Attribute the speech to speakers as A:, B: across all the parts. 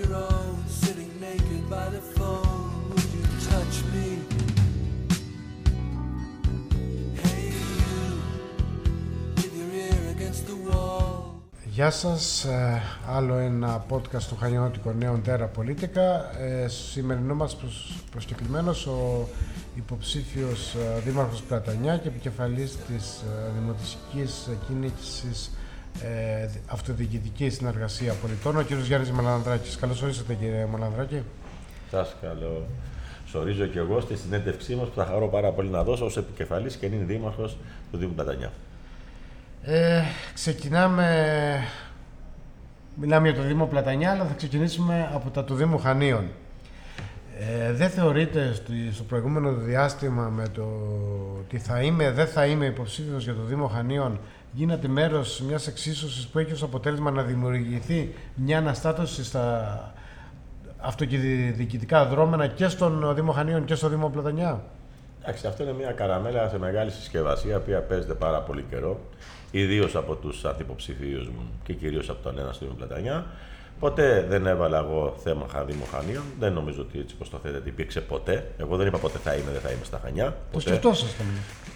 A: your own, sitting naked by the phone. Would you touch me? Hey, you, with your ear against the wall.
B: Γεια σας, ε, άλλο ένα podcast του Χανιώτικο Νέων Τέρα Πολίτικα. Ε, σημερινό μας προσ, προσκεκλημένος ο υποψήφιος ε, Δήμαρχος Πλατανιά και επικεφαλής της ε, Δημοτικής Κίνησης ε, Αυτοδιοικητική Συνεργασία Πολιτών, ο κ. Γιάννης Μαλανδράκης. Καλώς ορίσατε κύριε Μαλανδράκη.
C: Σας καλώ. Σορίζω και εγώ στη συνέντευξή μας που θα χαρώ πάρα πολύ να δώσω ως επικεφαλής και είναι δήμαρχος του Δήμου Πλατανιά.
B: Ε, ξεκινάμε, μιλάμε για το Δήμο Πλατανιά, αλλά θα ξεκινήσουμε από τα του Δήμου Χανίων. Ε, δεν θεωρείτε στο, στο προηγούμενο διάστημα με το ότι θα είμαι, δεν θα είμαι υποψήφιος για το Δήμο Χανίων γίνατε μέρος μιας εξίσωσης που έχει ως αποτέλεσμα να δημιουργηθεί μια αναστάτωση στα αυτοδιοικητικά δρόμενα και στον Δήμο Χανίων και στο Δήμο Πλατανιά;
C: Εντάξει, αυτό είναι μια καραμέλα σε μεγάλη συσκευασία, η οποία παίζεται πάρα πολύ καιρό, ιδίως από τους αντιποψηφίους μου και κυρίως από τον ένα στο Δήμο Πλατανιά. Ποτέ δεν έβαλα εγώ θέμα Δήμο Χανίων. Δεν νομίζω ότι έτσι όπως το θέτετε υπήρξε ποτέ. Εγώ δεν είπα ποτέ θα είμαι, δεν θα είμαι στα Χανιά.
B: Το
C: Ποτέ.
B: σκεφτόσασταν.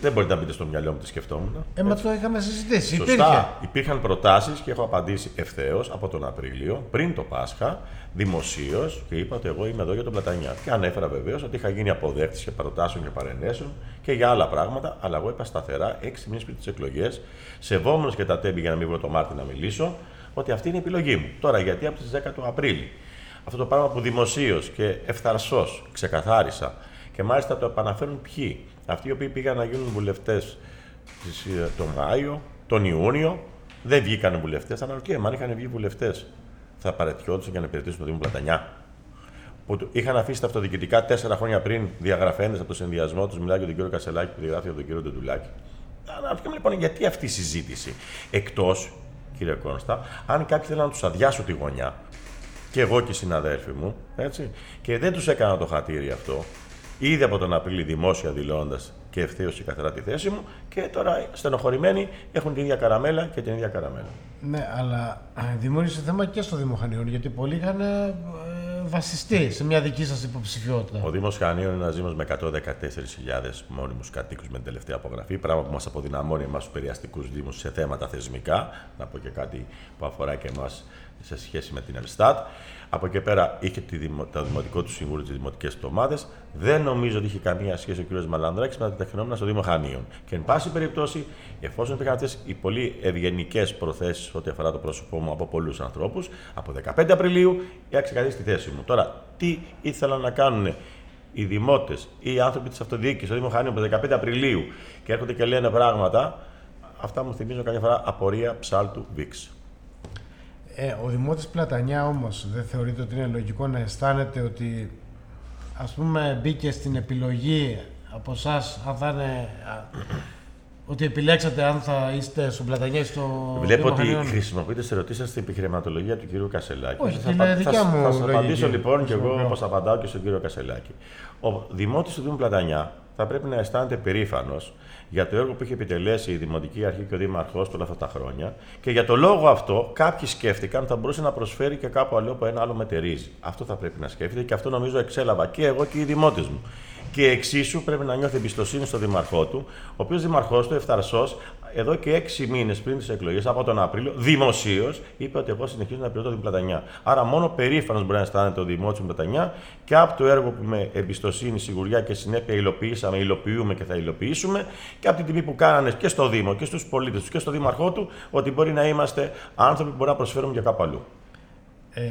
C: Δεν μπορείτε να μπείτε στο μυαλό μου τι σκεφτόμουν.
B: Ε, μα το είχαμε συζητήσει.
C: Σωστά.
B: Υπήρχε.
C: Υπήρχαν προτάσεις και έχω απαντήσει ευθέως από τον Απρίλιο, πριν το Πάσχα, δημοσίως και είπα ότι εγώ είμαι εδώ για τον Πλατανιά. Και ανέφερα βεβαίως ότι είχα γίνει αποδέκτης και προτάσεων και παρενέσεων και για άλλα πράγματα, αλλά εγώ είπα σταθερά έξι μήνες πριν τις εκλογές, σεβόμενος και τα τέμπη για να μην βρω το Μάρτι να μιλήσω, ότι αυτή είναι η επιλογή μου. Τώρα, γιατί από τι 10 του Απρίλη. Αυτό το πράγμα που δημοσίω και ευθαρσώ ξεκαθάρισα και μάλιστα το επαναφέρουν ποιοι. Αυτοί οι οποίοι πήγαν να γίνουν βουλευτέ τον Μάιο, τον Ιούνιο, δεν βγήκαν βουλευτέ. Αναρωτιέμαι, αν είχαν βγει βουλευτέ, θα παρετιόντουσαν για να υπηρετήσουν το Δήμο Πλατανιά. Που του- είχαν αφήσει τα αυτοδιοικητικά τέσσερα χρόνια πριν διαγραφέντε από το συνδυασμό του. Μιλάει για τον κύριο Κασελάκη που διαγράφει από τον κύριο Ντεντουλάκη. Αναρωτιέμαι λοιπόν γιατί αυτή η συζήτηση. Εκτό, κύριε Κόνστα, αν κάποιοι θέλουν να τους αδειάσουν τη γωνιά, και εγώ και οι συναδέλφοι μου, έτσι, και δεν τους έκανα το χατήρι αυτό, ήδη από τον Απρίλιο δημόσια δηλώνοντα και ευθέως και καθαρά τη θέση μου, και τώρα στενοχωρημένοι έχουν την ίδια καραμέλα και την ίδια καραμέλα.
B: Ναι, αλλά ε, δημιούργησε θέμα και στο Δήμο Χανίων, γιατί πολλοί είχαν ε, βασιστεί σε μια δική σας υποψηφιότητα.
C: Ο Δήμος Χανίων είναι ένας Δήμος με 114.000 μόνιμους κατοίκους με την τελευταία απογραφή. Πράγμα που μας αποδυναμώνει εμάς τους περιαστικούς Δήμους σε θέματα θεσμικά. Να πω και κάτι που αφορά και εμάς σε σχέση με την Ελστάτ. Από εκεί πέρα είχε τη δημο, το δημοτικό του συμβούλιο, τις δημοτικές του ομάδες. Δεν νομίζω ότι είχε καμία σχέση ο κ. Μαλανδράκης με τα τεχνόμενα στο Δήμο Χανίων. Και εν πάση περιπτώσει, εφόσον υπήρχαν αυτές οι πολύ ευγενικές προθέσεις ό,τι αφορά το πρόσωπό μου από πολλούς ανθρώπους, από 15 Απριλίου είχα ξεκαθαρίσει τη θέση μου. Τώρα, τι ήθελαν να κάνουν οι δημότες ή οι άνθρωποι της αυτοδιοίκησης στο Δήμο Χανίων από 15 Απριλίου και έρχονται και λένε πράγματα, αυτά μου θυμίζουν καμιά φορά απορία ψάλτου Βίξ.
B: Ε, ο Δημότης Πλατανιά όμως δεν θεωρείτε ότι είναι λογικό να αισθάνεται ότι ας πούμε μπήκε στην επιλογή από εσάς αν θα είναι α, ότι επιλέξατε αν θα είστε στον Πλατανιά ή στο
C: Βλέπω
B: Δήμο
C: ότι
B: Χανίων.
C: χρησιμοποιείτε σε ερωτήσεις στην επιχειρηματολογία του κυρίου Κασελάκη.
B: Όχι,
C: θα,
B: την
C: απα-
B: δικιά
C: θα,
B: μου
C: θα σας
B: λογική.
C: απαντήσω λοιπόν και εγώ
B: Χρησιμοποιώ.
C: όπως απαντάω και στον κύριο Κασελάκη. Ο δημότης του Δήμου Πλατανιά θα πρέπει να αισθάνεται περήφανος για το έργο που είχε επιτελέσει η Δημοτική Αρχή και ο Δήμαρχό του όλα αυτά τα χρόνια και για το λόγο αυτό κάποιοι σκέφτηκαν ότι θα μπορούσε να προσφέρει και κάπου αλλού που ένα άλλο μετερίζει. Αυτό θα πρέπει να σκέφτεται και αυτό νομίζω εξέλαβα και εγώ και οι δημότες μου. Και εξίσου πρέπει να νιώθει εμπιστοσύνη στο Δήμαρχό του, ο οποίος Δήμαρχός του ευθαρσώ εδώ και έξι μήνες πριν τις εκλογές, από τον Απρίλιο, δημοσίως είπε ότι εγώ συνεχίζω να υπηρετώ την Πλατανιά. Άρα, μόνο περήφανος μπορεί να αισθάνεται ο δημότη του Πλατανιά και από το έργο που με εμπιστοσύνη, σιγουριά και συνέπεια υλοποιήσαμε, υλοποιούμε και θα υλοποιήσουμε και από την τιμή που κάνανε και στο Δήμο και στους πολίτες τους και στο Δήμαρχό του, ότι μπορεί να είμαστε άνθρωποι που μπορεί να προσφέρουμε για κάπου αλλού.
B: Ε,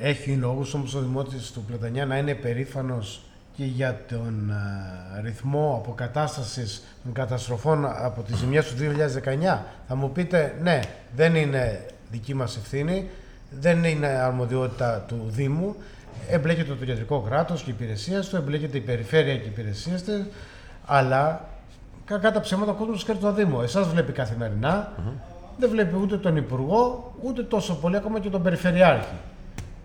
B: έχει λόγους όμως ο Δημότης του Πλατανιά να είναι περήφανος και για τον α, ρυθμό αποκατάστασης των καταστροφών από τις ζημιές του 2019. Θα μου πείτε, ναι, δεν είναι δική μας ευθύνη, δεν είναι αρμοδιότητα του Δήμου, εμπλέκεται το κεντρικό κράτος και οι υπηρεσίες του, εμπλέκεται η περιφέρεια και οι υπηρεσίες του, αλλά κακά τα ψέματα ο κόσμος ξέρει το Δήμο. Εσάς βλέπει καθημερινά, δεν βλέπει ούτε τον Υπουργό, ούτε τόσο πολύ ακόμα και τον Περιφερειάρχη.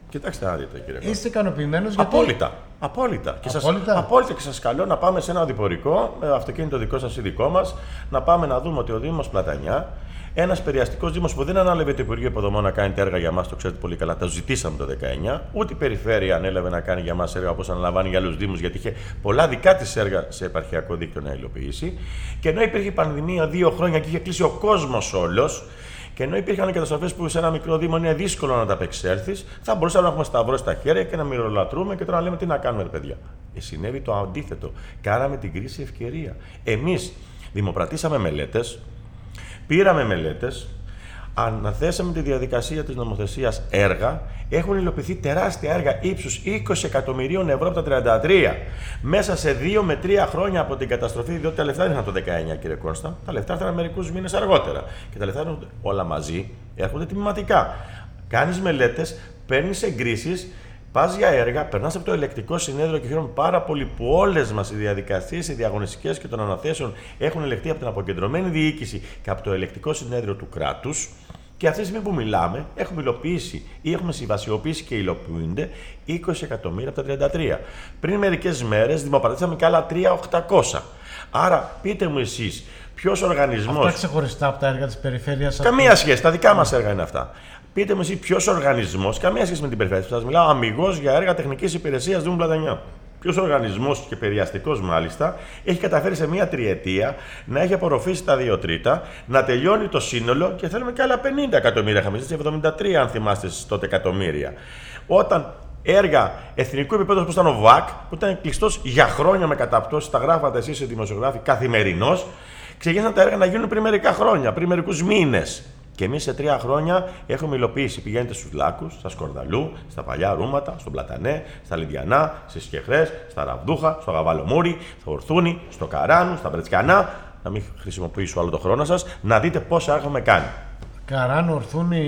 C: Κοιτάξτε να δείτε, κύριε Κώστα.
B: Είστε ικανοποιημένος γιατί.
C: Απόλυτα. Απόλυτα. Και σας,
B: Απόλυτα.
C: απόλυτα και σας καλώ να πάμε σε ένα οδηπορικό, με αυτοκίνητο δικό σας ή δικό μας, να πάμε να δούμε ότι ο Δήμος Πλατανιά, ένας περιαστικός Δήμος που δεν ανάλαβε το Υπουργείο Υποδομών να κάνει τα έργα για μας, το ξέρετε πολύ καλά, τα ζητήσαμε το 19, ούτε η Περιφέρεια ανέλαβε να κάνει για μας έργα όπως αναλαμβάνει για άλλους Δήμους, γιατί είχε πολλά δικά της έργα σε επαρχιακό δίκτυο να υλοποιήσει. Και ενώ υπήρχε πανδημία δύο χρόνια και είχε κλείσει ο κόσμος όλος, και ενώ υπήρχαν καταστροφές που σε ένα μικρό Δήμο είναι δύσκολο να τα απεξέλθει, θα μπορούσαμε να έχουμε σταυρό στα χέρια και να μυρολατρούμε και τώρα να λέμε τι να κάνουμε, ρε παιδιά. Ε, συνέβη το αντίθετο. Κάναμε την κρίση ευκαιρία. Εμείς δημοπρατήσαμε μελέτες, πήραμε μελέτες, αναθέσαμε τη διαδικασία της νομοθεσίας έργα, έχουν υλοποιηθεί τεράστια έργα ύψους 20 εκατομμυρίων ευρώ από τα 33 μέσα σε 2 με 3 χρόνια από την καταστροφή, διότι τα λεφτά δεν ήταν το 19 κύριε Κώστα, τα λεφτά ήρθαν μερικούς μήνες αργότερα. Και τα λεφτά έρχονται όλα μαζί έρχονται τιμηματικά. Κάνεις μελέτες, παίρνεις εγκρίσεις, Πας για έργα, περνάς από το ελεκτικό συνέδριο και χαίρομαι πάρα πολύ που όλες μας οι διαδικασίες, οι διαγωνιστικές και των αναθέσεων έχουν ελεγχθεί από την αποκεντρωμένη διοίκηση και από το ελεκτικό συνέδριο του κράτους. Και αυτή τη στιγμή που μιλάμε, έχουμε υλοποιήσει ή έχουμε συμβασιοποιήσει και υλοποιούνται 20 εκατομμύρια από τα 33. Πριν μερικές μέρες δημοπρατήσαμε και άλλα 3.800. Άρα, πείτε μου εσείς, ποιος οργανισμό.
B: Αυτά ξεχωριστά από τα έργα της περιφέρειας.
C: Καμία σχέση. Τα δικά μας έργα είναι αυτά. Πείτε μου εσύ ποιος οργανισμός, καμία σχέση με την περιφέρεια. Σας μιλάω αμυγός για έργα τεχνικής υπηρεσίας Δήμου Πλατανιά. Ποιος οργανισμός και περιαστικός μάλιστα έχει καταφέρει σε μία τριετία να έχει απορροφήσει τα δύο τρίτα, να τελειώνει το σύνολο και θέλουμε και άλλα 50 εκατομμύρια. Είχαμε ζήσει 73, αν θυμάστε εσείς τότε εκατομμύρια. Όταν έργα εθνικού επίπεδου όπως ήταν ο ΒΑΚ, που ήταν κλειστός για χρόνια με καταπτώσεις, τα γράφατε εσείς οι δημοσιογράφοι καθημερινώς, ξεκίνησαν τα έργα να γίνουν πριν μερικά χρόνια, πριν μερικούς μήνες. Και εμείς σε τρία χρόνια έχουμε υλοποιήσει. Πηγαίνετε στους Λάκους, στα Σκορδαλού, στα Παλιά Ρούματα, στον Πλατανέ, στα Λιδιανά, στις Σκεχρέ, στα Ραβδούχα, στο Γαβαλομούρι, στο Ορθούνι, στο Καράνου, στα Βρετσκανά. Να μην χρησιμοποιήσω άλλο το χρόνο σας, να δείτε πόσα έχουμε κάνει.
B: Καράνου, Ορθούνι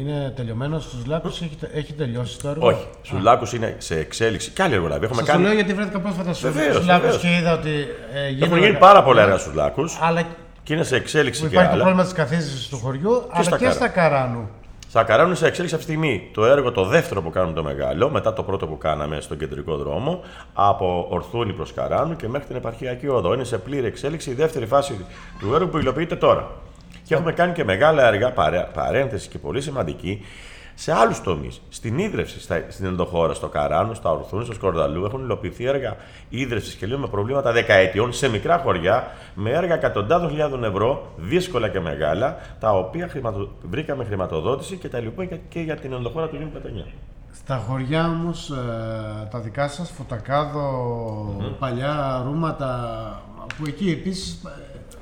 B: είναι τελειωμένος στους Λάκους, έχει, τε- έχει τελειώσει το έργο.
C: Όχι. Στους Λάκους είναι σε εξέλιξη. Και άλλη εργολαβία. Έχουμε
B: Σας το λέω
C: κάνει.
B: γιατί βρέθηκα πρόσφατα στους
C: Βεβαίως,
B: Λάκους
C: βεβαίως.
B: και είδα ότι. Ε,
C: Έχουν
B: γίνονται-
C: γίνει πάρα πολλά έργα στους Λάκους
B: Αλλά
C: και είναι σε εξέλιξη
B: που
C: και
B: υπάρχει το
C: άλλα.
B: πρόβλημα της καθίζησης του χωριού, αλλά
C: στα
B: και
C: Καρά.
B: στα Καράνου.
C: Στα Καράνου είναι σε εξέλιξη αυτή τη στιγμή το έργο, το δεύτερο που κάνουμε το μεγάλο, μετά το πρώτο που κάναμε στον κεντρικό δρόμο, από Ορθούνη προς Καράνου και μέχρι την επαρχιακή οδό. Είναι σε πλήρη εξέλιξη η δεύτερη φάση του έργου που υλοποιείται τώρα. Και έχουμε κάνει και μεγάλα έργα, παρέ- παρένθεση και πολύ σημαντική, σε άλλους τομείς. Στην ίδρυυση, στα- στην ενδοχώρα, στο Καράνου, στα Ορθούνη, στο Σκορδαλού έχουν υλοποιηθεί έργα ίδρυυσης και λίγο με προβλήματα δεκαετιών σε μικρά χωριά, με έργα εκατοντάδων χιλιάδων ευρώ, δύσκολα και μεγάλα, τα οποία χρηματο... βρήκαμε χρηματοδότηση και τα υλοποιούμε και- και για την ενδοχώρα του Δήμου Πλατανιά.
B: Στα χωριά όμως τα δικά σας, Φωτακάδο, παλιά ρούματα, που εκεί επίσης.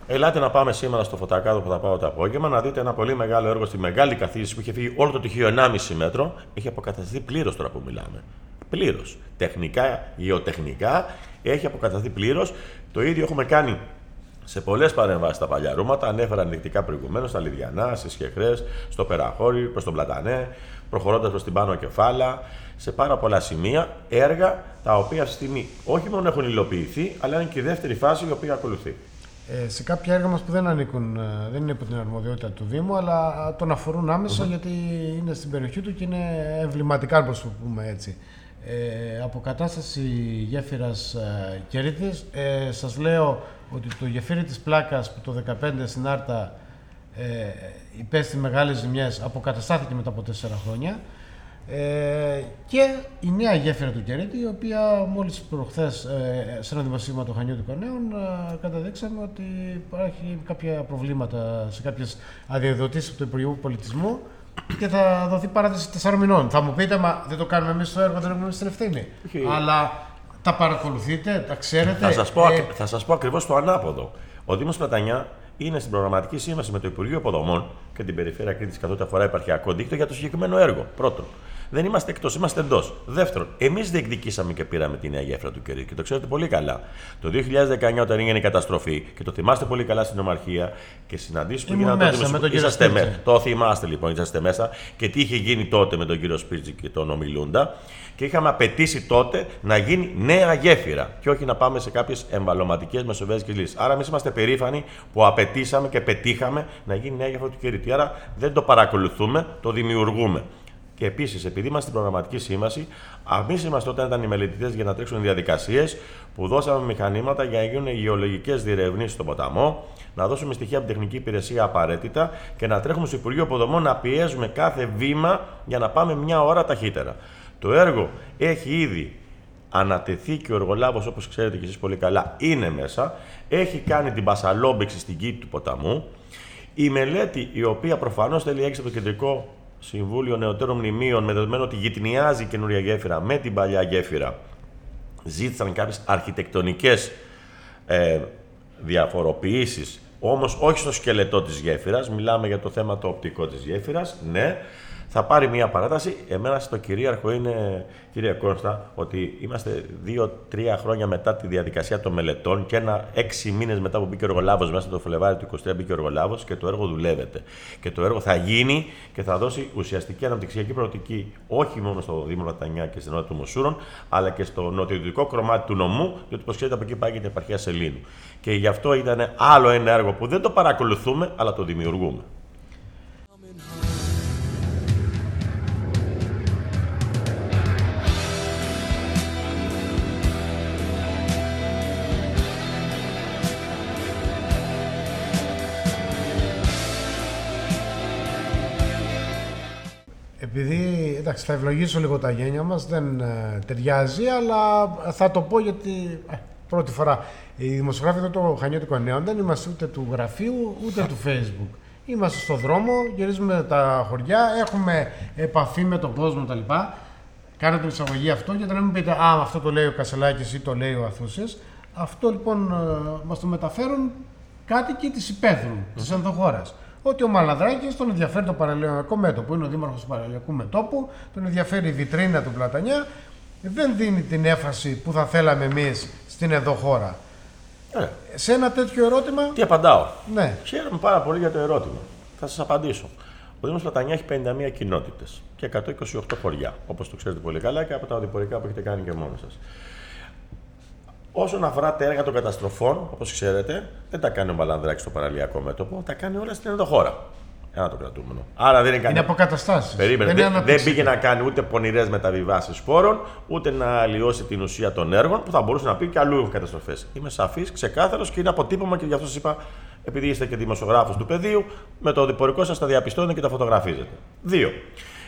C: Ελάτε να πάμε σήμερα στο φωτακάδο που θα πάω το απόγευμα να δείτε ένα πολύ μεγάλο έργο στη μεγάλη καθίζηση που είχε φύγει όλο το τυχείο 1,5 μέτρο. Έχει αποκατασταθεί πλήρως τώρα που μιλάμε. Πλήρως. Τεχνικά, γεωτεχνικά έχει αποκατασταθεί πλήρως. Το ίδιο έχουμε κάνει σε πολλές παρεμβάσεις στα παλιά ρούματα. Ανέφερα ενδεικτικά προηγουμένως στα Λιδιανά, στι Χεχρέ, στο Περαχώρι, προς τον Πλατανέ, προχωρώντας προς την Πάνω Κεφάλα. Σε πάρα πολλά σημεία έργα τα οποία αυτή τη στιγμή όχι μόνο έχουν υλοποιηθεί, αλλά είναι και η δεύτερη φάση η οποία ακολουθεί.
B: Ε, σε κάποια έργα μας που δεν ανήκουν, ε, δεν είναι υπό την αρμοδιότητα του Δήμου, αλλά ε, τον αφορούν άμεσα γιατί είναι στην περιοχή του και είναι εμβληματικά, όπως το πούμε έτσι. Ε, αποκατάσταση γέφυρας ε, Κερίτης. Ε, σας λέω ότι το γεφύρι της Πλάκας που το 2015 στην Άρτα ε, υπέστη μεγάλες ζημιές, αποκαταστάθηκε μετά από τέσσερα χρόνια. Ε, και η νέα γέφυρα του Κερίτη, η οποία μόλις προχθές ε, σε ένα δημοσίευμα του Χανιού του Κανέων ε, καταδείξαμε ότι υπάρχει κάποια προβλήματα σε κάποιες αδειοδοτήσεις από το Υπουργείο Πολιτισμού και θα δοθεί παράταση τεσσάρων μηνών. Θα μου πείτε, μα δεν το κάνουμε εμείς το έργο, δεν έχουμε εμείς την ευθύνη.
C: Όχι.
B: Αλλά τα παρακολουθείτε, τα ξέρετε.
C: Θα σας πω,
B: ε,
C: ακ- θα σας πω ακριβώς το ανάποδο. Ο Δήμος Πλατανιά είναι στην προγραμματική σύμβαση με το Υπουργείο Υποδομών και την Περιφέρεια Κρήτης καθότι αφορά επαρχιακό δίκτυο για το συγκεκριμένο έργο. Πρώτον. Δεν είμαστε εκτός, είμαστε εντός. Δεύτερον, εμείς διεκδικήσαμε και πήραμε τη νέα γέφυρα του Κερί και το ξέρετε πολύ καλά. Το 2019, όταν έγινε η καταστροφή, και το θυμάστε πολύ καλά στην Ομαρχία και συναντήσεις που
B: Ήμουν
C: γίνανε τότε
B: μέσα
C: με
B: με τον κύριο
C: είσαστε
B: Σπίρτζη.
C: με- Το θυμάστε λοιπόν, είσαστε μέσα και τι είχε γίνει τότε με τον κύριο Σπίρτζη και τον Ομιλούντα. Και είχαμε απαιτήσει τότε να γίνει νέα γέφυρα και όχι να πάμε σε κάποιες εμβαλωματικές μεσοβέζικε λύσεις. Άρα, εμείς είμαστε περήφανοι που απαιτήσαμε και πετύχαμε να γίνει νέα γέφυρα του Κερίτη. Άρα, δεν το παρακολουθούμε, το δημιουργούμε. Και επίσης, επειδή είμαστε στην προγραμματική σύμβαση, εμεί είμαστε όταν ήταν οι μελετητές για να τρέξουν διαδικασίες που δώσαμε μηχανήματα για να γίνουν γεωλογικές διερευνήσεις στον ποταμό, να δώσουμε στοιχεία από την τεχνική υπηρεσία απαραίτητα και να τρέχουμε στο Υπουργείο Υποδομών να πιέζουμε κάθε βήμα για να πάμε μια ώρα ταχύτερα. Το έργο έχει ήδη ανατεθεί και ο εργολάβος, όπως ξέρετε και εσείς πολύ καλά, είναι μέσα. Έχει κάνει την πασαλόμπηξη στην κήτη του ποταμού. Η μελέτη, η οποία προφανώς θέλει έξω από το Κεντρικό Συμβούλιο Νεωτέρων Μνημείων, με δεδομένο ότι γυτνιάζει η καινούρια γέφυρα με την παλιά γέφυρα, ζήτησαν κάποιες αρχιτεκτονικές ε, διαφοροποιήσεις, όμως όχι στο σκελετό της γέφυρας, μιλάμε για το θέμα το οπτικό της γέφυρας, ναι, θα πάρει μια παράταση. Εμένα στο κυρίαρχο είναι, κύριε Κώστα, ότι είμαστε δύο-τρία χρόνια μετά τη διαδικασία των μελετών και ένα έξι μήνες μετά που μπήκε ο εργολάβος μέσα το Φλεβάρι του 23 μπήκε ο εργολάβος και το έργο δουλεύεται. Και το έργο θα γίνει και θα δώσει ουσιαστική αναπτυξιακή προοπτική όχι μόνο στο Δήμο Λατανιά και στην νότια του Μοσούρων, αλλά και στο νοτιοδυτικό κομμάτι του νομού, διότι όπως ξέρετε από εκεί πάει και την επαρχία Σελήνου. Και γι' αυτό ήταν άλλο ένα έργο που δεν το παρακολουθούμε, αλλά το δημιουργούμε.
B: Επειδή, εντάξει, θα ευλογήσω λίγο τα γένια μας, δεν ε, ταιριάζει, αλλά θα το πω γιατί ε, πρώτη φορά. Οι δημοσιογράφοι εδώ το Χανιώτικο Νέο δεν είμαστε ούτε του γραφείου ούτε του facebook. Είμαστε στο δρόμο, γυρίζουμε τα χωριά, έχουμε επαφή με τον κόσμο κτλ. Κάνετε την εισαγωγή αυτό γιατί να μην πείτε Α, αυτό το λέει ο Κασελάκης ή το λέει ο Αθούσης. Αυτό λοιπόν ε, μας το μεταφέρουν κάτοικοι της υπαίθρου, της ενδοχώρας ότι ο Μαλαδράκη τον ενδιαφέρει το παραλιακό μέτωπο. Είναι ο δήμαρχος του παραλιακού μετώπου, τον ενδιαφέρει η βιτρίνα του Πλατανιά. Δεν δίνει την έφαση που θα θέλαμε εμείς στην εδώ χώρα.
C: Ε,
B: Σε ένα τέτοιο ερώτημα.
C: τι απαντάω;
B: Ναι,
C: Χαίρομαι πάρα πολύ για το ερώτημα. Θα σας απαντήσω. Ο Δήμος Πλατανιά έχει 51 κοινότητες και 128 χωριά, όπως το ξέρετε πολύ καλά και από τα οδηπορικά που έχετε κάνει και μόνοι σας. Όσον αφορά τα έργα των καταστροφών, όπως ξέρετε, δεν τα κάνει ο Μπαλανδράκη στο παραλιακό μέτωπο, τα κάνει όλα στην ενδοχώρα. Ένα το κρατούμενο. Άρα δεν είναι
B: είναι
C: κανένα.
B: αποκαταστάσεις.
C: Περίμενε.
B: είναι
C: Δεν, δεν
B: αναπτυξιακό.
C: πήγε να κάνει ούτε πονηρές μεταβιβάσεις σπόρων, ούτε να αλλοιώσει την ουσία των έργων που θα μπορούσε να πει και αλλού καταστροφές. Είμαι σαφής, ξεκάθαρος και είναι αποτύπωμα και γι' αυτό σας είπα, επειδή είστε και δημοσιογράφος του πεδίου, με το διπορικό σας τα διαπιστώνετε και τα φωτογραφίζετε. Δύο.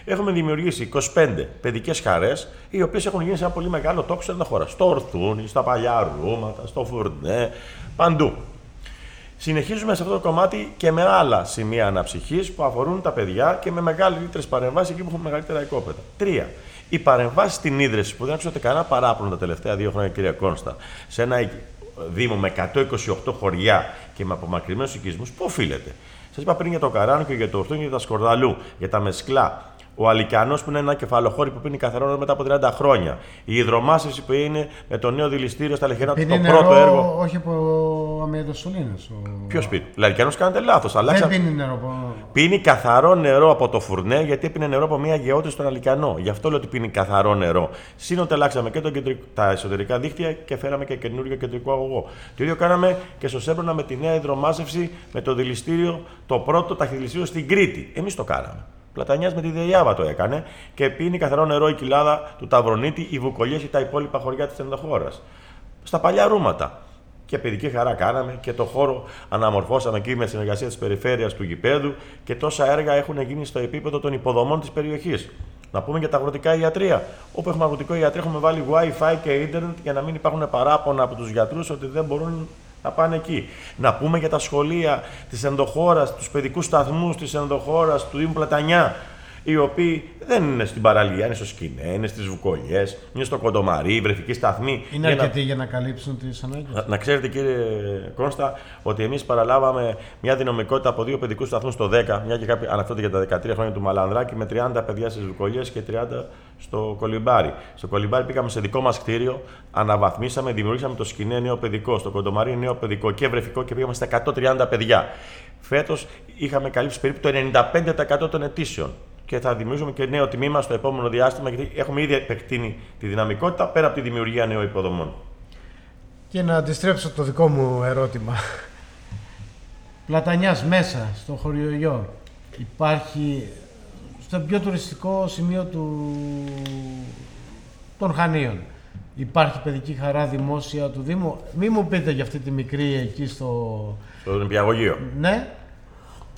C: Έχουμε δημιουργήσει 25 παιδικές χαρές, οι οποίες έχουν γίνει σε ένα πολύ μεγάλο τόπο στην χώρα. Στο Ορθούνι, στα παλιά Ρούματα, στο Φουρνέ, παντού. Συνεχίζουμε σε αυτό το κομμάτι και με άλλα σημεία αναψυχής που αφορούν τα παιδιά και με μεγαλύτερες παρεμβάσεις εκεί που έχουν μεγαλύτερα οικόπεδα. Τρία. Οι παρεμβάσεις στην ίδρυση που δεν άκουσα κανένα παράπονο τα τελευταία δύο χρόνια, κυρία Κόνστα, σε ένα Δήμο με 128 χωριά και με απομακρυσμένους οικισμούς, πού οφείλεται; Σας είπα πριν για το Καράνο και για το Ορθούνι και για τα Σκορδαλού, για τα Μεσκλά. Ο Αλικιανός που είναι ένα κεφαλοχώρι που πίνει καθαρό νερό μετά από 30 χρόνια. Η υδρομάσευση που είναι με το νέο δηληστήριο στα Λεχερά του,
B: Πίνει
C: το
B: νερό,
C: πρώτο έργο.
B: όχι από αμυδοσολίνες. Ο...
C: Ποιος πίνει; Λαϊκιανό κάνετε λάθος.
B: Δεν
C: Αλλάξα...
B: πίνει νερό από.
C: Πίνει καθαρό νερό από το φουρνέ γιατί έπινε νερό από μια γεώτη στον Αλικιανό. Γι' αυτό λέω ότι πίνει καθαρό νερό. Σύνοτε αλλάξαμε και το κεντρικό, τα εσωτερικά δίκτυα και φέραμε και καινούριο κεντρικό αγωγό. Το ίδιο κάναμε και στο Σέμπρονα με τη νέα υδρομάσευση με το δηληστήριο, το πρώτο ταχυδηληστήριο στην Κρήτη. Εμείς το κάναμε. Πλατανιάς με τη Διαβά το έκανε και πίνει καθαρό νερό η κοιλάδα του Ταυρονίτη, οι Βουκολιές ή τα υπόλοιπα χωριά της ενδοχώρας. Στα παλιά ρούματα και παιδική χαρά κάναμε και το χώρο αναμορφώσαμε εκεί με συνεργασία της περιφέρειας του γηπέδου και τόσα έργα έχουν γίνει στο επίπεδο των υποδομών της περιοχής. Να πούμε για τα αγροτικά ιατρία. Όπου έχουμε αγροτικό ιατρείο, έχουμε βάλει WiFi και ίντερνετ για να μην υπάρχουν παράπονα από τους γιατρούς ότι δεν μπορούν να πάνε εκεί. Να πούμε για τα σχολεία της ενδοχώρας, τους παιδικούς σταθμούς της ενδοχώρας, του Δήμου Πλατανιά, οι οποίοι δεν είναι στην παραλία, είναι στο σκηνές, είναι στις βουκολιές, είναι στο κοντομαρί, η βρεφική σταθμή.
B: Είναι
C: για να-
B: αρκετοί για να καλύψουν τις ανάγκες.
C: να, να ξέρετε κύριε Κόνστα ότι εμείς παραλάβαμε μια δυναμικότητα από δύο παιδικούς σταθμούς στο 10, μια και κάποιοι αναφέρονται για τα 13 χρόνια του Μαλανδράκη, με 30 παιδιά στις Βουκολιές και 30 στο Κολυμπάρι. Στο Κολυμπάρι πήγαμε σε δικό μας κτίριο, αναβαθμίσαμε, δημιουργήσαμε το σκηνέ νέο παιδικό, στο Κοντομαρί νέο παιδικό και βρεφικό και πήγαμε στα 130 παιδιά. Φέτος είχαμε καλύψει περίπου το 95% των αιτήσεων. Και θα δημιουργήσουμε και νέο τμήμα στο επόμενο διάστημα, γιατί έχουμε ήδη επεκτείνει τη δυναμικότητα πέρα από τη δημιουργία νέων υποδομών.
B: Και να αντιστρέψω το δικό μου ερώτημα. Πλατανιάς μέσα στο χωριογιό υπάρχει στο πιο τουριστικό σημείο του... των Χανίων. Υπάρχει παιδική χαρά δημόσια του Δήμου. Μη μου πείτε για αυτή τη μικρή εκεί στο...
C: Στο νηπιαγωγείο.
B: Ναι,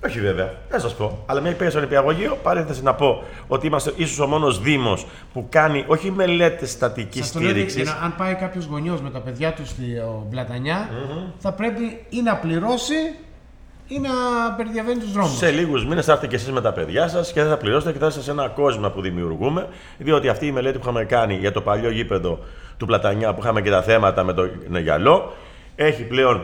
C: Όχι βέβαια, δεν σας πω. Αλλά μια υπέρ στο νηπιαγωγείο, παρένθεση να πω ότι είμαστε ίσως ο μόνος Δήμος που κάνει όχι μελέτες στατικής
B: Σας το λέω
C: στήριξης.
B: ειλικρινά, αν πάει κάποιος γονιός με τα παιδιά του στη ο, πλατανια θα πρέπει ή να πληρώσει ή να περιδιαβαίνει τους δρόμους.
C: Σε λίγους μήνες θα έρθετε και εσείς με τα παιδιά σας και δεν θα πληρώσετε και θα είστε σε ένα κόσμο που δημιουργούμε. Διότι αυτή η μελέτη που είχαμε κάνει για το παλιό γήπεδο του Πλατανιά που είχαμε και τα θέματα με το γυαλό έχει πλέον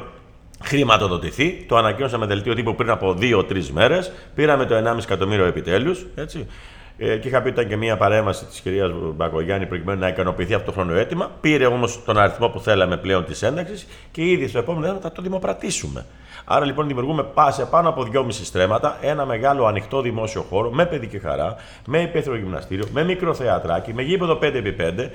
C: χρηματοδοτηθεί. Το ανακοίνωσαμε δελτίο τύπου πριν από 2-3 μέρες. Πήραμε το 1,5 εκατομμύριο επιτέλους. Έτσι. Ε, και είχα πει ότι ήταν και μια παρέμβαση της κυρίας Μπακογιάννη προκειμένου να ικανοποιηθεί αυτό το χρονοέτοιμα. Πήρε όμως τον αριθμό που θέλαμε πλέον της ένταξη και ήδη στο επόμενο έτος θα το δημοπρατήσουμε. Άρα λοιπόν δημιουργούμε πά- σε πάνω από 2,5 στρέμματα ένα μεγάλο ανοιχτό δημόσιο χώρο με παιδική χαρά, με υπαίθριο γυμναστήριο, με μικρό θεατράκι, με γήπεδο 5x5,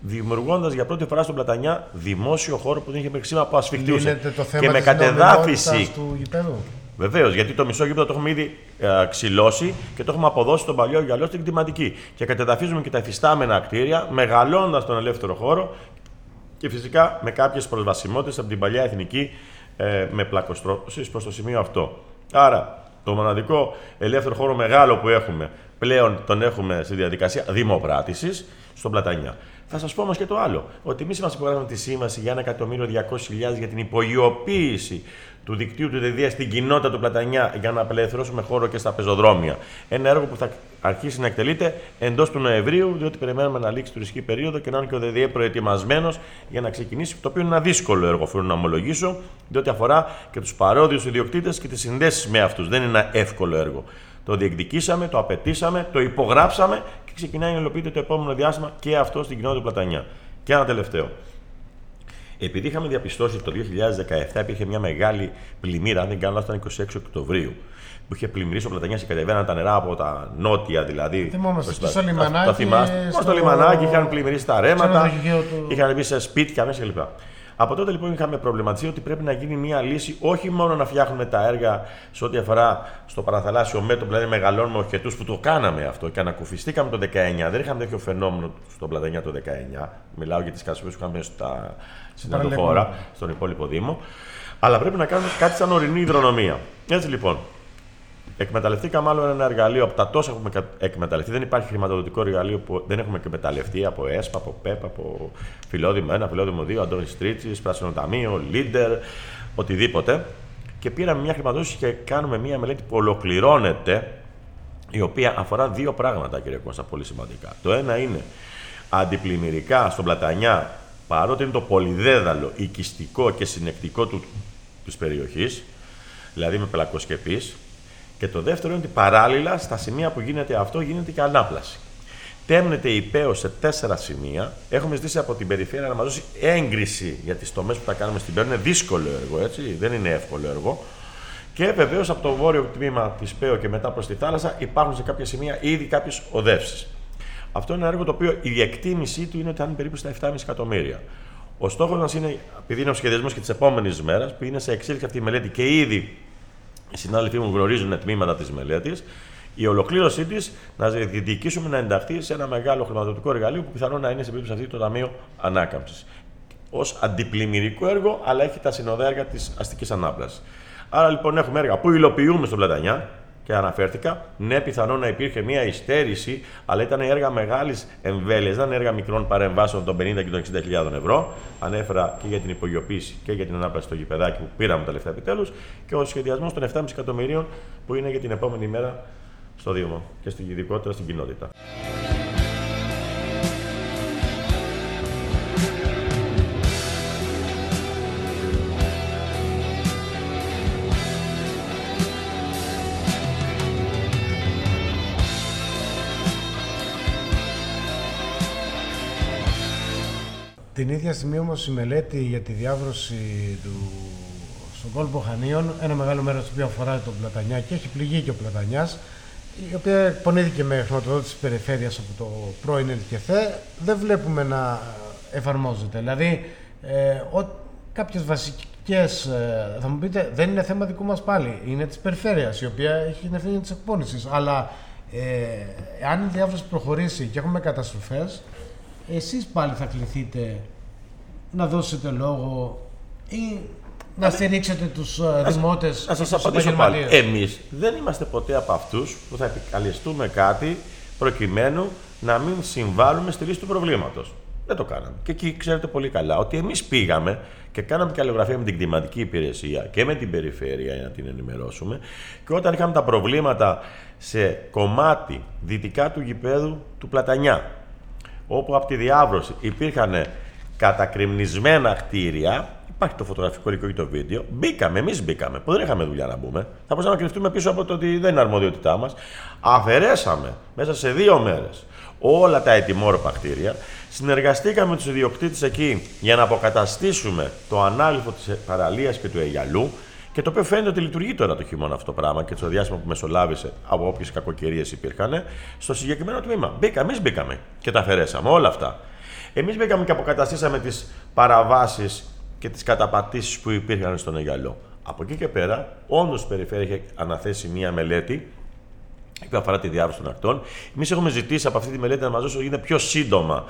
C: δημιουργώντας για πρώτη φορά στον Πλατανιά δημόσιο χώρο που δεν είχε μέχρι σήμερα που ασφιχτούσε.
B: Λύνεται το θέμα
C: Και με
B: της
C: κατεδάφιση
B: νομιμότητας του γηπέδου.
C: Βεβαίως, γιατί το μισό γήπεδο το έχουμε ήδη ε, ξυλώσει και το έχουμε αποδώσει στον παλιό γυαλό στην κτηματική. Και κατεδαφίζουμε και τα εφιστάμενα κτίρια, μεγαλώντα τον ελεύθερο χώρο και φυσικά με κάποιες προσβασιμότητες από την παλιά εθνική ε, με πλακοστρώσεις προς το σημείο αυτό. Άρα, το μοναδικό ελεύθερο χώρο μεγάλο που έχουμε πλέον τον έχουμε στη διαδικασία δημοπράτησης στον Πλατανιά. Θα σας πω όμως και το άλλο. Ότι εμείς είμαστε υπογράψαμε τη σύμβαση για 1.200.000 για την υπογειοποίηση του δικτύου του ΔΕΔΙΑ στην κοινότητα του Πλατανιά για να απελευθερώσουμε χώρο και στα πεζοδρόμια. Ένα έργο που θα αρχίσει να εκτελείται εντός του Νοεμβρίου, διότι περιμένουμε να λήξει η τουριστική περίοδο και να είναι και ο ΔΕΔΙΑ προετοιμασμένος για να ξεκινήσει. Το οποίο είναι ένα δύσκολο έργο, θέλω να ομολογήσω, διότι αφορά και τους παρόδιου ιδιοκτήτες και τις συνδέσεις με αυτούς. Δεν είναι ένα εύκολο έργο. Το διεκδικήσαμε, το απαιτήσαμε, το υπογράψαμε και ξεκινάει να υλοποιείται το επόμενο διάστημα και αυτό στην κοινότητα του Πλατανιά. Και ένα τελευταίο. Επειδή είχαμε διαπιστώσει ότι το 2017 υπήρχε μια μεγάλη πλημμύρα, αν δεν κάνω λάθος, ήταν 26 Οκτωβρίου, που είχε πλημμυρίσει ο Πλατανιάς και κατεβαίναν τα νερά από τα νότια δηλαδή.
B: Θυμόμαστε,
C: προς
B: και
C: τα-
B: στο
C: τα-
B: λιμανάκι,
C: Τα θυμάστε;
B: στο-
C: Στο λιμανάκι είχαν πλημμυρίσει τα ρέματα,
B: ξενοδοχείο του-
C: είχαν μπει σε σπίτια μέσα κλπ. Από τότε λοιπόν είχαμε προβληματιστεί ότι πρέπει να γίνει μια λύση όχι μόνο να φτιάχνουμε τα έργα σε ό,τι αφορά στο παραθαλάσσιο μέτωπο, δηλαδή μεγαλώνουμε οχετούς που το κάναμε αυτό και ανακουφιστήκαμε το 19. Δεν είχαμε τέτοιο φαινόμενο στον Πλατανιά το 19. Μιλάω για τις καταστροφέ που είχαμε στα, στην
B: παραλιακό.
C: Αντοχώρα, στον υπόλοιπο Δήμο. Αλλά πρέπει να κάνουμε κάτι σαν ορεινή υδρονομία. Έτσι λοιπόν, Εκμεταλλευτήκαμε άλλο ένα εργαλείο από τα τόσα έχουμε κα- εκμεταλλευτεί. Δεν υπάρχει χρηματοδοτικό εργαλείο που δεν έχουμε εκμεταλλευτεί από ΕΣΠΑ, από ΠΕΠ, από Φιλόδημο 1, Φιλόδημο 2, Αντώνης Τρίτσης, Πράσινο Ταμείο, Leader, οτιδήποτε. Και πήραμε μια χρηματοδότηση και κάνουμε μια μελέτη που ολοκληρώνεται, η οποία αφορά δύο πράγματα, κύριε Κώστα, πολύ σημαντικά. Το ένα είναι αντιπλημμυρικά στον Πλατανιά, παρότι είναι το πολυδέδαλο, οικιστικό και συνεκτικό του, της περιοχής, δηλαδή με πελακοσκεπής. Και το δεύτερο είναι ότι παράλληλα στα σημεία που γίνεται αυτό γίνεται και ανάπλαση. Τέμνεται η ΠΕΟ σε τέσσερα σημεία. Έχουμε ζητήσει από την περιφέρεια να μας δώσει έγκριση για τις τομές που θα κάνουμε στην ΠΕΟ. Είναι δύσκολο έργο, έτσι. Δεν είναι εύκολο έργο. Και βεβαίως από το βόρειο τμήμα της ΠΕΟ και μετά προς τη θάλασσα υπάρχουν σε κάποια σημεία ήδη κάποιες οδεύσεις. Αυτό είναι ένα έργο το οποίο η εκτίμησή του είναι ότι θα είναι περίπου στα 7,5 εκατομμύρια. Ο στόχος μας είναι, επειδή είναι ο σχεδιασμός και τη επόμενη μέρα, που είναι σε εξέλιξη αυτή η μελέτη και ήδη οι συνάδελφοί μου γνωρίζουν τμήματα της μελέτης, η ολοκλήρωσή της να διεκδικήσουμε να ενταχθεί σε ένα μεγάλο χρηματοδοτικό εργαλείο που πιθανόν να είναι σε περίπτωση αυτή το Ταμείο Ανάκαμψης. Ω αντιπλημμυρικό έργο, αλλά έχει τα συνοδέργα της αστικής ανάπλασης. Άρα λοιπόν έχουμε έργα που υλοποιούμε στον Πλατανιά και αναφέρθηκα. Ναι, πιθανόν να υπήρχε μια υστέρηση, αλλά ήταν έργα μεγάλης εμβέλειας, δεν ήταν έργα μικρών παρεμβάσεων των 50 και των 60.000 ευρώ. Ανέφερα και για την υπογειοποίηση και για την ανάπλαση στο γηπεδάκι που πήραμε τα λεφτά επιτέλους και ο σχεδιασμός των 7,5 εκατομμυρίων που είναι για την επόμενη μέρα στο Δήμο και στην ειδικότερα στην κοινότητα.
B: Ίδια στιγμή όμως η μελέτη για τη διάβρωση του στον κόλπο Χανίων, ένα μεγάλο μέρος του οποίο αφορά τον Πλατανιά και έχει πληγεί και ο Πλατανιάς, η οποία εκπονήθηκε με χρηματοδότηση της περιφέρειας από το πρώην ΕΛΚΕΘΕ, δεν βλέπουμε να εφαρμόζεται. Δηλαδή, ε, ο, κάποιες βασικές, ε, θα μου πείτε, δεν είναι θέμα δικού μας πάλι, είναι της περιφέρειας, η οποία έχει την ευθύνη της εκπόνησης, αλλά Ε, αν η διάβρωση προχωρήσει και έχουμε καταστροφές, εσείς πάλι θα κληθείτε να δώσετε λόγο ή να στηρίξετε τους ε, δημότες
C: Να
B: και
C: σα
B: τους
C: απαντήσω πάλι.
B: επαγγελματίες.
C: Εμείς δεν είμαστε ποτέ από αυτούς που θα επικαλεστούμε κάτι προκειμένου να μην συμβάλλουμε στη λύση του προβλήματος. Δεν το κάναμε. Και εκεί ξέρετε πολύ καλά ότι εμείς πήγαμε και κάναμε και αλληλογραφία με την κτηματική υπηρεσία και με την περιφέρεια για να την ενημερώσουμε. Και όταν είχαμε τα προβλήματα σε κομμάτι δυτικά του γηπέδου του Πλατανιά, όπου από τη διάβρωση υπήρχαν κατακριμνισμένα κτίρια. Υπάρχει το φωτογραφικό υλικό και το βίντεο. Μπήκαμε, εμείς μπήκαμε, που δεν είχαμε δουλειά να μπούμε. Θα μπορούσαμε να κρυφτούμε πίσω από το ότι δεν είναι αρμοδιότητά μας. Αφαιρέσαμε μέσα σε δύο μέρες όλα τα ετοιμόρροπα κτίρια. Συνεργαστήκαμε με τους ιδιοκτήτες εκεί για να αποκαταστήσουμε το ανάλυφο της παραλίας και του Αιγιαλού. Και το οποίο φαίνεται ότι λειτουργεί τώρα το χειμώνα αυτό το πράγμα και το διάστημα που μεσολάβησε από όποιες κακοκαιρίες υπήρχαν στο συγκεκριμένο τμήμα. Μπήκαμε, εμείς μπήκαμε και τα αφαιρέσαμε όλα αυτά. Εμείς μπήκαμε και αποκαταστήσαμε τις παραβάσεις και τις καταπατήσεις που υπήρχαν στον Αιγιαλό. Από εκεί και πέρα, όντως η Περιφέρεια είχε αναθέσει μία μελέτη που αφορά τη διάβρωση των ακτών. Εμείς έχουμε ζητήσει από αυτή τη μελέτη να μας δώσει όσο γίνεται πιο σύντομα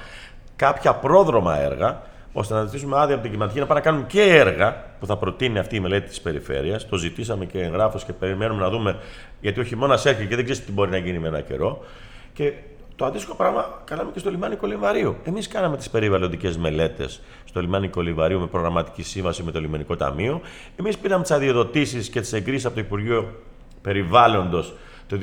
C: κάποια πρόδρομα έργα, ώστε να ζητήσουμε άδεια από την κλιματική να πάμε να κάνουμε και έργα που θα προτείνει αυτή η μελέτη της περιφέρειας. Το ζητήσαμε και εγγράφο και περιμένουμε να δούμε, γιατί ο χειμώνας έρχεται και δεν ξέρεις τι μπορεί να γίνει με ένα καιρό. Και το αντίστοιχο πράγμα κάναμε και στο λιμάνι Κολυμβαρίου. Εμείς κάναμε τις περιβαλλοντικές μελέτες στο λιμάνι Κολυμβαρίου με προγραμματική σύμβαση με το Λιμενικό Ταμείο. Εμείς πήραμε τις αδειοδοτήσεις και τις εγκρίσεις από το Υπουργείο Περιβάλλοντος το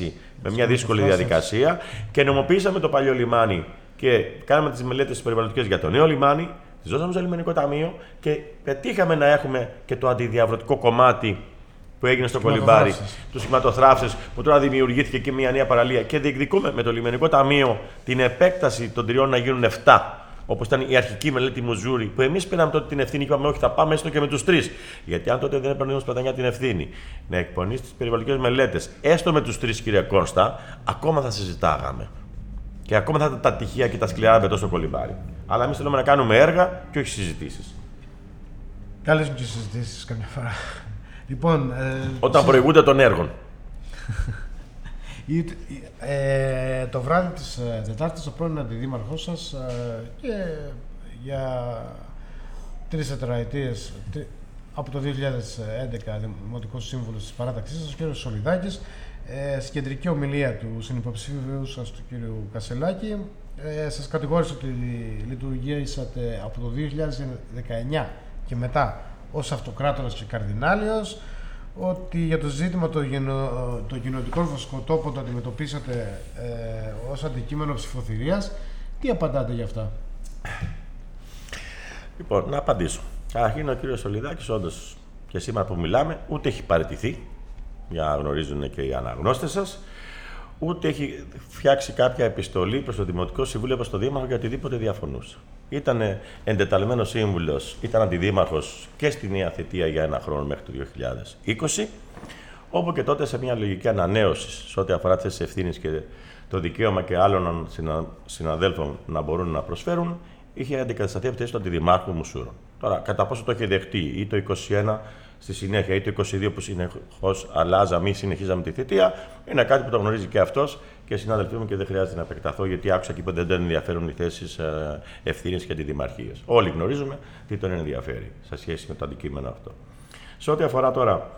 C: 2016 με μια δύσκολη διαδικασία και νομοποιήσαμε το παλιό λιμάνι και κάναμε τις μελέτες περιβαλλοντικές για το νέο λιμάνι, τις δώσαμε στο Λιμενικό Ταμείο και πετύχαμε να έχουμε και το αντιδιαβρωτικό κομμάτι που έγινε στο Κολυμπάρι,
B: Σχηματοθράψεις.
C: του σχηματοθράψει, που τώρα δημιουργήθηκε και μια νέα παραλία και διεκδικούμε με το Λιμενικό Ταμείο την επέκταση των τριών να γίνουν 7. Όπως ήταν η αρχική μελέτη Μουζούρη, που εμείς πήραμε τότε την ευθύνη και είπαμε: Όχι, θα πάμε έστω και με τους τρεις. Γιατί αν τότε δεν έπαιρνε ο Σπατανιά την ευθύνη να εκπονήσει τις περιβαλλοντικές μελέτες, έστω με τους τρεις, κύριε Κόνστα, ακόμα θα συζητάγαμε. Και ακόμα θα ήταν τα τυχεία και τα σκληρά με τόσο κολυμπάρι. Αλλά εμείς θέλουμε να κάνουμε έργα και όχι συζητήσεις.
B: Καλές μου και συζητήσεις καμιά φορά. Λοιπόν, ε,
C: Όταν προηγούνται των έργων.
B: η- η- ε, το βράδυ της ε, Δετάρτης ο πρώην αντιδήμαρχός σας ε, και για τρεις τετραετίες τρι- από το 2011 Δημοτικός Σύμβουλος της παράταξής σας, ο κ. Σολιδάκης, ε, στην κεντρική ομιλία του συνυποψήφιου σας του κ. Κασελάκη, ε, σας κατηγόρησε ότι λειτουργήσατε από το 2019 και μετά ως αυτοκράτορας και καρδινάλιος, ότι για το ζήτημα των γενο, των κοινωτικών βοσκοτόπων το αντιμετωπίσατε ε, ως αντικείμενο ψηφοθυρίας. Τι απαντάτε γι' αυτά;
C: Λοιπόν, να απαντήσω. Καταρχήν, ο κύριος Σολιδάκη, όντως και σήμερα που μιλάμε, ούτε έχει παραιτηθεί, για να γνωρίζουν και οι αναγνώστες σας, ούτε έχει φτιάξει κάποια επιστολή προς το Δημοτικό Συμβούλιο, προς το Δήμαρχο για οτιδήποτε διαφωνούσε. Ήταν εντεταλμένος σύμβουλος, ήταν αντιδήμαρχος και στη Νέα Θητεία για ένα χρόνο μέχρι το 2020, όπου και τότε σε μια λογική ανανέωση σε ό,τι αφορά τις ευθύνες και το δικαίωμα και άλλων συνα- συναδέλφων να μπορούν να προσφέρουν, είχε αντικατασταθεί από τη θέση του Αντιδημάρχου Μουσούρων. Τώρα, κατά πόσο το έχει δεχτεί ή το 21 στη συνέχεια ή το 22 που συνεχώς αλλάζαμε ή συνεχίζαμε τη θητεία, είναι κάτι που το γνωρίζει και αυτός και οι συνάδελφοί μου και δεν χρειάζεται να επεκταθώ γιατί άκουσα και που δεν τον ενδιαφέρουν οι θέσεις ευθύνης και αντιδημαρχίε. Όλοι γνωρίζουμε τι τον ενδιαφέρει σε σχέση με το αντικείμενο αυτό. Σε ό,τι αφορά τώρα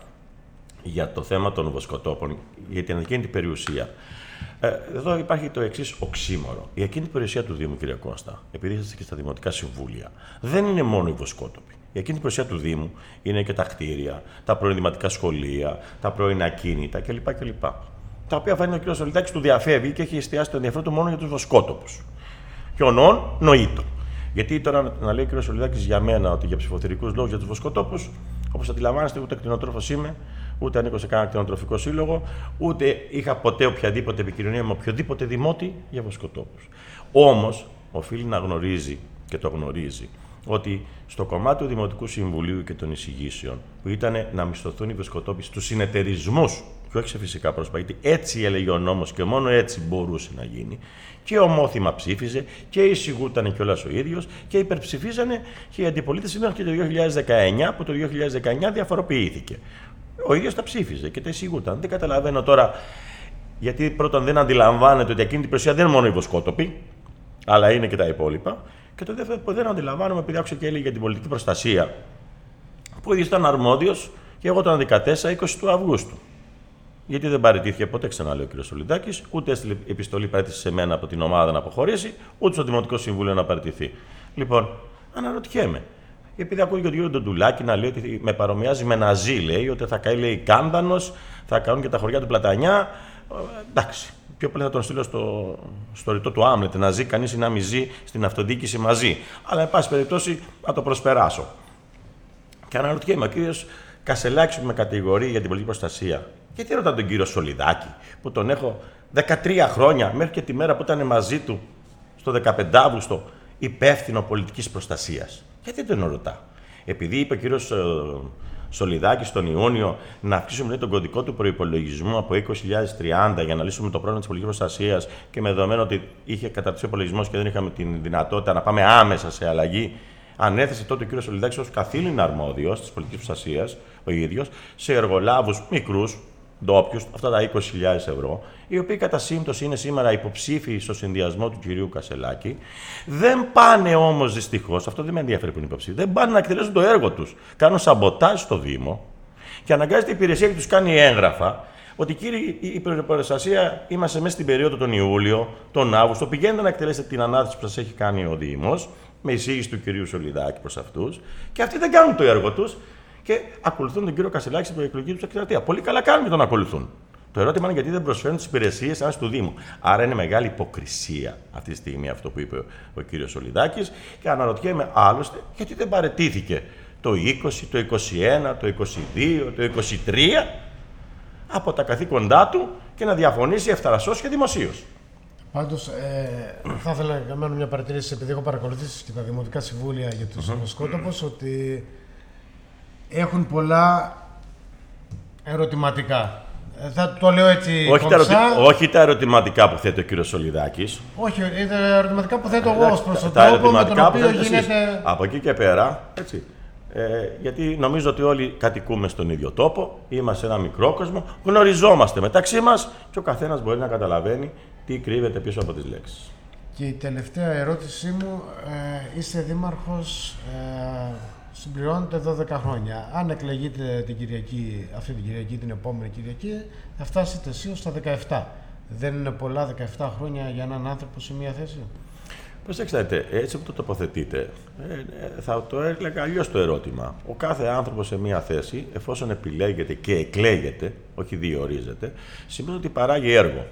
C: για το θέμα των βοσκοτόπων, για την ακίνητη περιουσία. Ε, εδώ υπάρχει το εξής οξύμορο. Η ακίνητη περιουσία του Δήμου, κύριε Κώστα, επειδή είσαστε και στα δημοτικά συμβούλια, δεν είναι μόνο οι βοσκότοποι. Η ακίνητη περιουσία του Δήμου είναι και τα κτίρια, τα πρώην δημοτικά σχολεία, τα πρώην ακίνητα κλπ. κλπ. Τα οποία φαίνεται ο κ. Σολιτάκη του διαφεύγει και έχει εστιάσει το ενδιαφέρον του μόνο για τους βοσκότοπους. Χιονών, νοήτο. Γιατί τώρα να λέει ο κ. Σολιδάκη για μένα ότι για ψηφοθερικού λόγους για τους βοσκοτόπου, όπως αντιλαμβάνεστε, ούτε κτηνοτρόφος είμαι, ούτε ανήκω σε κανένα κτηνοτροφικό σύλλογο, ούτε είχα ποτέ οποιαδήποτε επικοινωνία με οποιοδήποτε δημότη για βοσκοτόπου. Όμως, οφείλει να γνωρίζει και το γνωρίζει ότι στο κομμάτι του Δημοτικού Συμβουλίου και των εισηγήσεων, που ήταν να μισθωθούν οι βοσκοτόποι στους συνεταιρισμούς και όχι σε φυσικά πρόσωπα, γιατί έτσι έλεγε ο νόμος και μόνο έτσι μπορούσε να γίνει. Και ομόθυμα ψήφιζε και εισηγούταν κιόλας ο ίδιος και υπερψηφίζανε και η αντιπολίτευση μέχρι και το 2019, που το 2019 διαφοροποιήθηκε. Ο ίδιος τα ψήφιζε και τα εισηγούταν. Δεν καταλαβαίνω τώρα γιατί πρώτον δεν αντιλαμβάνεται ότι εκείνη την περιουσία δεν είναι μόνο οι βοσκότοποι, αλλά είναι και τα υπόλοιπα. Και το δεύτερο που δεν αντιλαμβάνομαι, επειδή άκουσα και έλεγε για την πολιτική προστασία, που ο ίδιος ήταν αρμόδιος και εγώ τον αντικατέσα 20 του Αυγούστου. Γιατί δεν παραιτήθηκε ποτέ, ξαναλέω ο κ. Σολυντάκης, ούτε έστειλε επιστολή παρέτηση σε μένα από την ομάδα να αποχωρήσει, ούτε στο Δημοτικό Συμβούλιο να παραιτηθεί. Λοιπόν, αναρωτιέμαι. Επειδή ακούω και τον κύριο Ντοντουλάκη να λέει ότι με παρομοιάζει με Ναζί, λέει ότι θα καεί λέει Κάνδανο, θα κάνουν και τα χωριά του Πλατανιά. Ε, εντάξει. Πιο πολύ θα τον στείλω στο, στο ρητό του Άμλετ να ζει κανείς ή να μην ζει στην αυτοδιοίκηση μαζί. Αλλά, εν πάση περιπτώσει, να το προσπεράσω. Και αναρωτιέμαι, ο κύριος Κασελάκης που με κατηγορεί για την πολιτική προστασία, γιατί ρωτά τον κύριο Σολιδάκη, που τον έχω 13 χρόνια, μέχρι και τη μέρα που ήταν μαζί του, στο 15 Αύγουστο, υπεύθυνο πολιτικής προστασίας. Γιατί δεν τον ρωτά. Επειδή είπε ο κύριος Σολιδάκης τον Ιούνιο να αυξήσουμε λέει, τον κωδικό του προπολογισμού από 20.030 για να λύσουμε το πρόβλημα της πολιτικής προστασίας και με δεδομένο ότι είχε καταρτήσει ο υπολογισμός και δεν είχαμε την δυνατότητα να πάμε άμεσα σε αλλαγή, ανέθεσε τότε ο κ. Σολιδάκης ως καθήλυνα αρμόδιος της πολιτικής προστασίας, ο ίδιος, σε εργολάβους μικρούς, ντόπιου, αυτά τα 20.000 ευρώ, οι οποίοι κατά σύμπτωση είναι σήμερα υποψήφιοι στο συνδυασμό του κυρίου Κασελάκη, δεν πάνε όμως δυστυχώς, αυτό δεν με ενδιαφέρει που είναι υποψήφιοι, δεν πάνε να εκτελέσουν το έργο τους. Κάνουν σαμποτάζ στο Δήμο και αναγκάζεται η υπηρεσία και τους κάνει έγγραφα ότι κύριε, η προστασία είμαστε μέσα στην περίοδο τον Ιούλιο, τον Αύγουστο, πηγαίνετε να εκτελέσετε την ανάθεση που σας έχει κάνει ο Δήμος, με εισήγηση του κυρίου Σολιδάκη προς αυτούς, και αυτοί δεν κάνουν το έργο τους και ακολουθούν τον κύριο Κασελάκη στην προεκλογική τους εκστρατεία. Πολύ καλά κάνουν και τον ακολουθούν. Το ερώτημα είναι γιατί δεν προσφέρουν τις υπηρεσίες σαν του Δήμου. Άρα είναι μεγάλη υποκρισία αυτή τη στιγμή αυτό που είπε ο κύριος Σολιδάκη και αναρωτιέμαι άλλωστε γιατί δεν παρετήθηκε το 20, το 21, το 22, το 23 από τα καθήκοντά του και να διαφωνήσει ευθαρασώς και δημοσίως.
B: Πάντως, ε, θα ήθελα να κάνω μια παρατηρήση, επειδή έχω παρακολουθήσει και τα δημοτικά συμβούλια για τους mm ότι έχουν πολλά ερωτηματικά. Ε, Θα το λέω έτσι
C: Όχι τα,
B: κομψά.
C: ερωτη... όχι τα ερωτηματικά που θέτει ο κύριος Σολιδάκη.
B: Όχι, είναι ερωτηματικά που θέτω εγώ ως προς τον
C: τα
B: τρόπο με τον
C: ερωτηματικά που
B: οποίο
C: θέτετε εσείς.
B: γίνεται.
C: Από εκεί και πέρα, έτσι. Ε, γιατί νομίζω ότι όλοι κατοικούμε στον ίδιο τόπο, είμαστε ένα μικρό κόσμο, γνωριζόμαστε μεταξύ μας και ο καθένας μπορεί να καταλαβαίνει τι κρύβεται πίσω από τις λέξεις.
B: Και η τελευταία ερώτησή μου, ε, είστε δήμαρχος, ε, συμπληρώνετε 12 χρόνια. Αν εκλεγείτε την Κυριακή, αυτή την Κυριακή, την επόμενη Κυριακή, θα φτάσετε εσύ ως τα 17. Δεν είναι πολλά 17 χρόνια για έναν άνθρωπο σε μια θέση;
C: Προσέξτε, έτσι που το τοποθετείτε, ε, ε, θα το έλεγα αλλιώς το ερώτημα. Ο κάθε άνθρωπος σε μία θέση, εφόσον επιλέγεται και εκλέγεται, όχι διορίζεται, σημαίνει ότι παράγει έργο.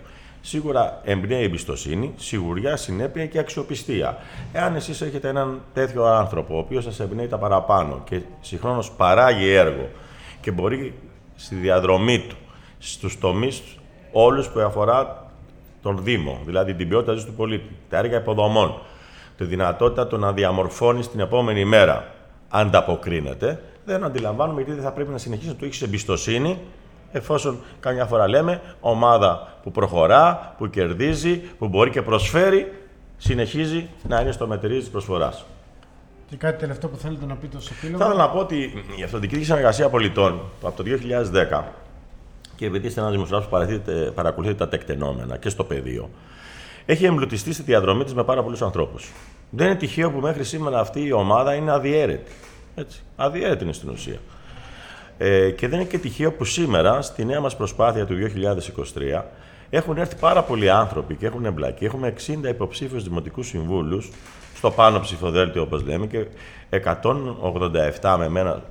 C: Σίγουρα εμπνέει εμπιστοσύνη, σιγουριά, συνέπεια και αξιοπιστία. Εάν εσείς έχετε έναν τέτοιο άνθρωπο, ο οποίος σας εμπνέει τα παραπάνω και συγχρόνως παράγει έργο και μπορεί στη διαδρομή του, στους τομείς όλους που αφορά τον Δήμο, δηλαδή την ποιότητα ζωής του πολίτη, τα έργα υποδομών, τη δυνατότητα του να διαμορφώνει την επόμενη μέρα, ανταποκρίνεται, δεν αντιλαμβάνομαι γιατί δεν θα πρέπει να συνεχίσει να του έχεις εμπιστοσύνη, εφόσον καμιά φορά λέμε ομάδα που προχωρά, που κερδίζει, που μπορεί και προσφέρει, συνεχίζει να είναι στο μετερίζει της προσφοράς.
B: Και κάτι τελευταίο που θέλετε να πείτε ως επίλογο;
C: Θα ήθελα να πω ότι η Αυτοδιοικητική Συνεργασία Πολιτών από το 2010 και επειδή είστε ένας δημοσιογράφος που παρακολουθείτε- παρακολουθείτε τα τεκτενόμενα και στο πεδίο, έχει εμπλουτιστεί στη διαδρομή της με πάρα πολλούς ανθρώπους. Δεν είναι τυχαίο που μέχρι σήμερα αυτή η ομάδα είναι αδιέρετη. Έτσι. Αδιέρετη είναι στην ουσία. Ε, και δεν είναι και τυχαίο που σήμερα, στη νέα μας προσπάθεια του 2023, έχουν έρθει πάρα πολλοί άνθρωποι και έχουν εμπλακεί. Έχουμε 60 υποψήφιους δημοτικούς συμβούλους στο πάνω ψηφοδέλτιο, όπως λέμε, και 187 με μένα,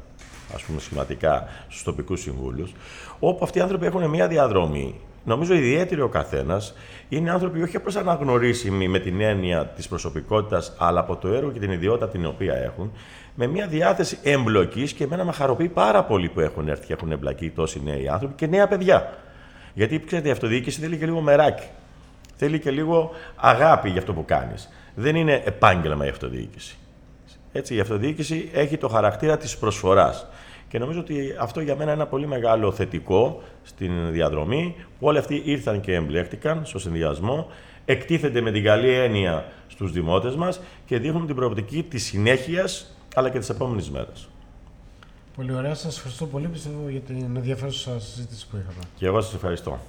C: ας πούμε, σχηματικά στους τοπικούς συμβούλους, όπου αυτοί οι άνθρωποι έχουν μια διαδρομή. Νομίζω ιδιαίτερη ο καθένας. Είναι άνθρωποι όχι απλώς αναγνωρίσιμοι με την έννοια της προσωπικότητας, αλλά από το έργο και την ιδιότητα την οποία έχουν, με μια διάθεση εμπλοκής και εμένα με χαροποιεί πάρα πολύ που έχουν έρθει και έχουν εμπλακεί τόσοι νέοι άνθρωποι και νέα παιδιά. Γιατί ξέρετε, η αυτοδιοίκηση θέλει και λίγο μεράκι. Θέλει και λίγο αγάπη για αυτό που κάνεις. Δεν είναι επάγγελμα η αυτοδιοίκηση. Έτσι, η αυτοδιοίκηση έχει το χαρακτήρα της προσφοράς. Και νομίζω ότι αυτό για μένα είναι ένα πολύ μεγάλο θετικό στην διαδρομή, που όλοι αυτοί ήρθαν και εμπλέκτηκαν στο συνδυασμό, εκτίθενται με την καλή έννοια στους δημότες μας και δείχνουν την προοπτική της συνέχειας, αλλά και της επόμενης μέρας.
B: Πολύ ωραία. Σας ευχαριστώ πολύ πιστεύω για την ενδιαφέρουσα συζήτηση που είχαμε.
C: Και εγώ σας ευχαριστώ.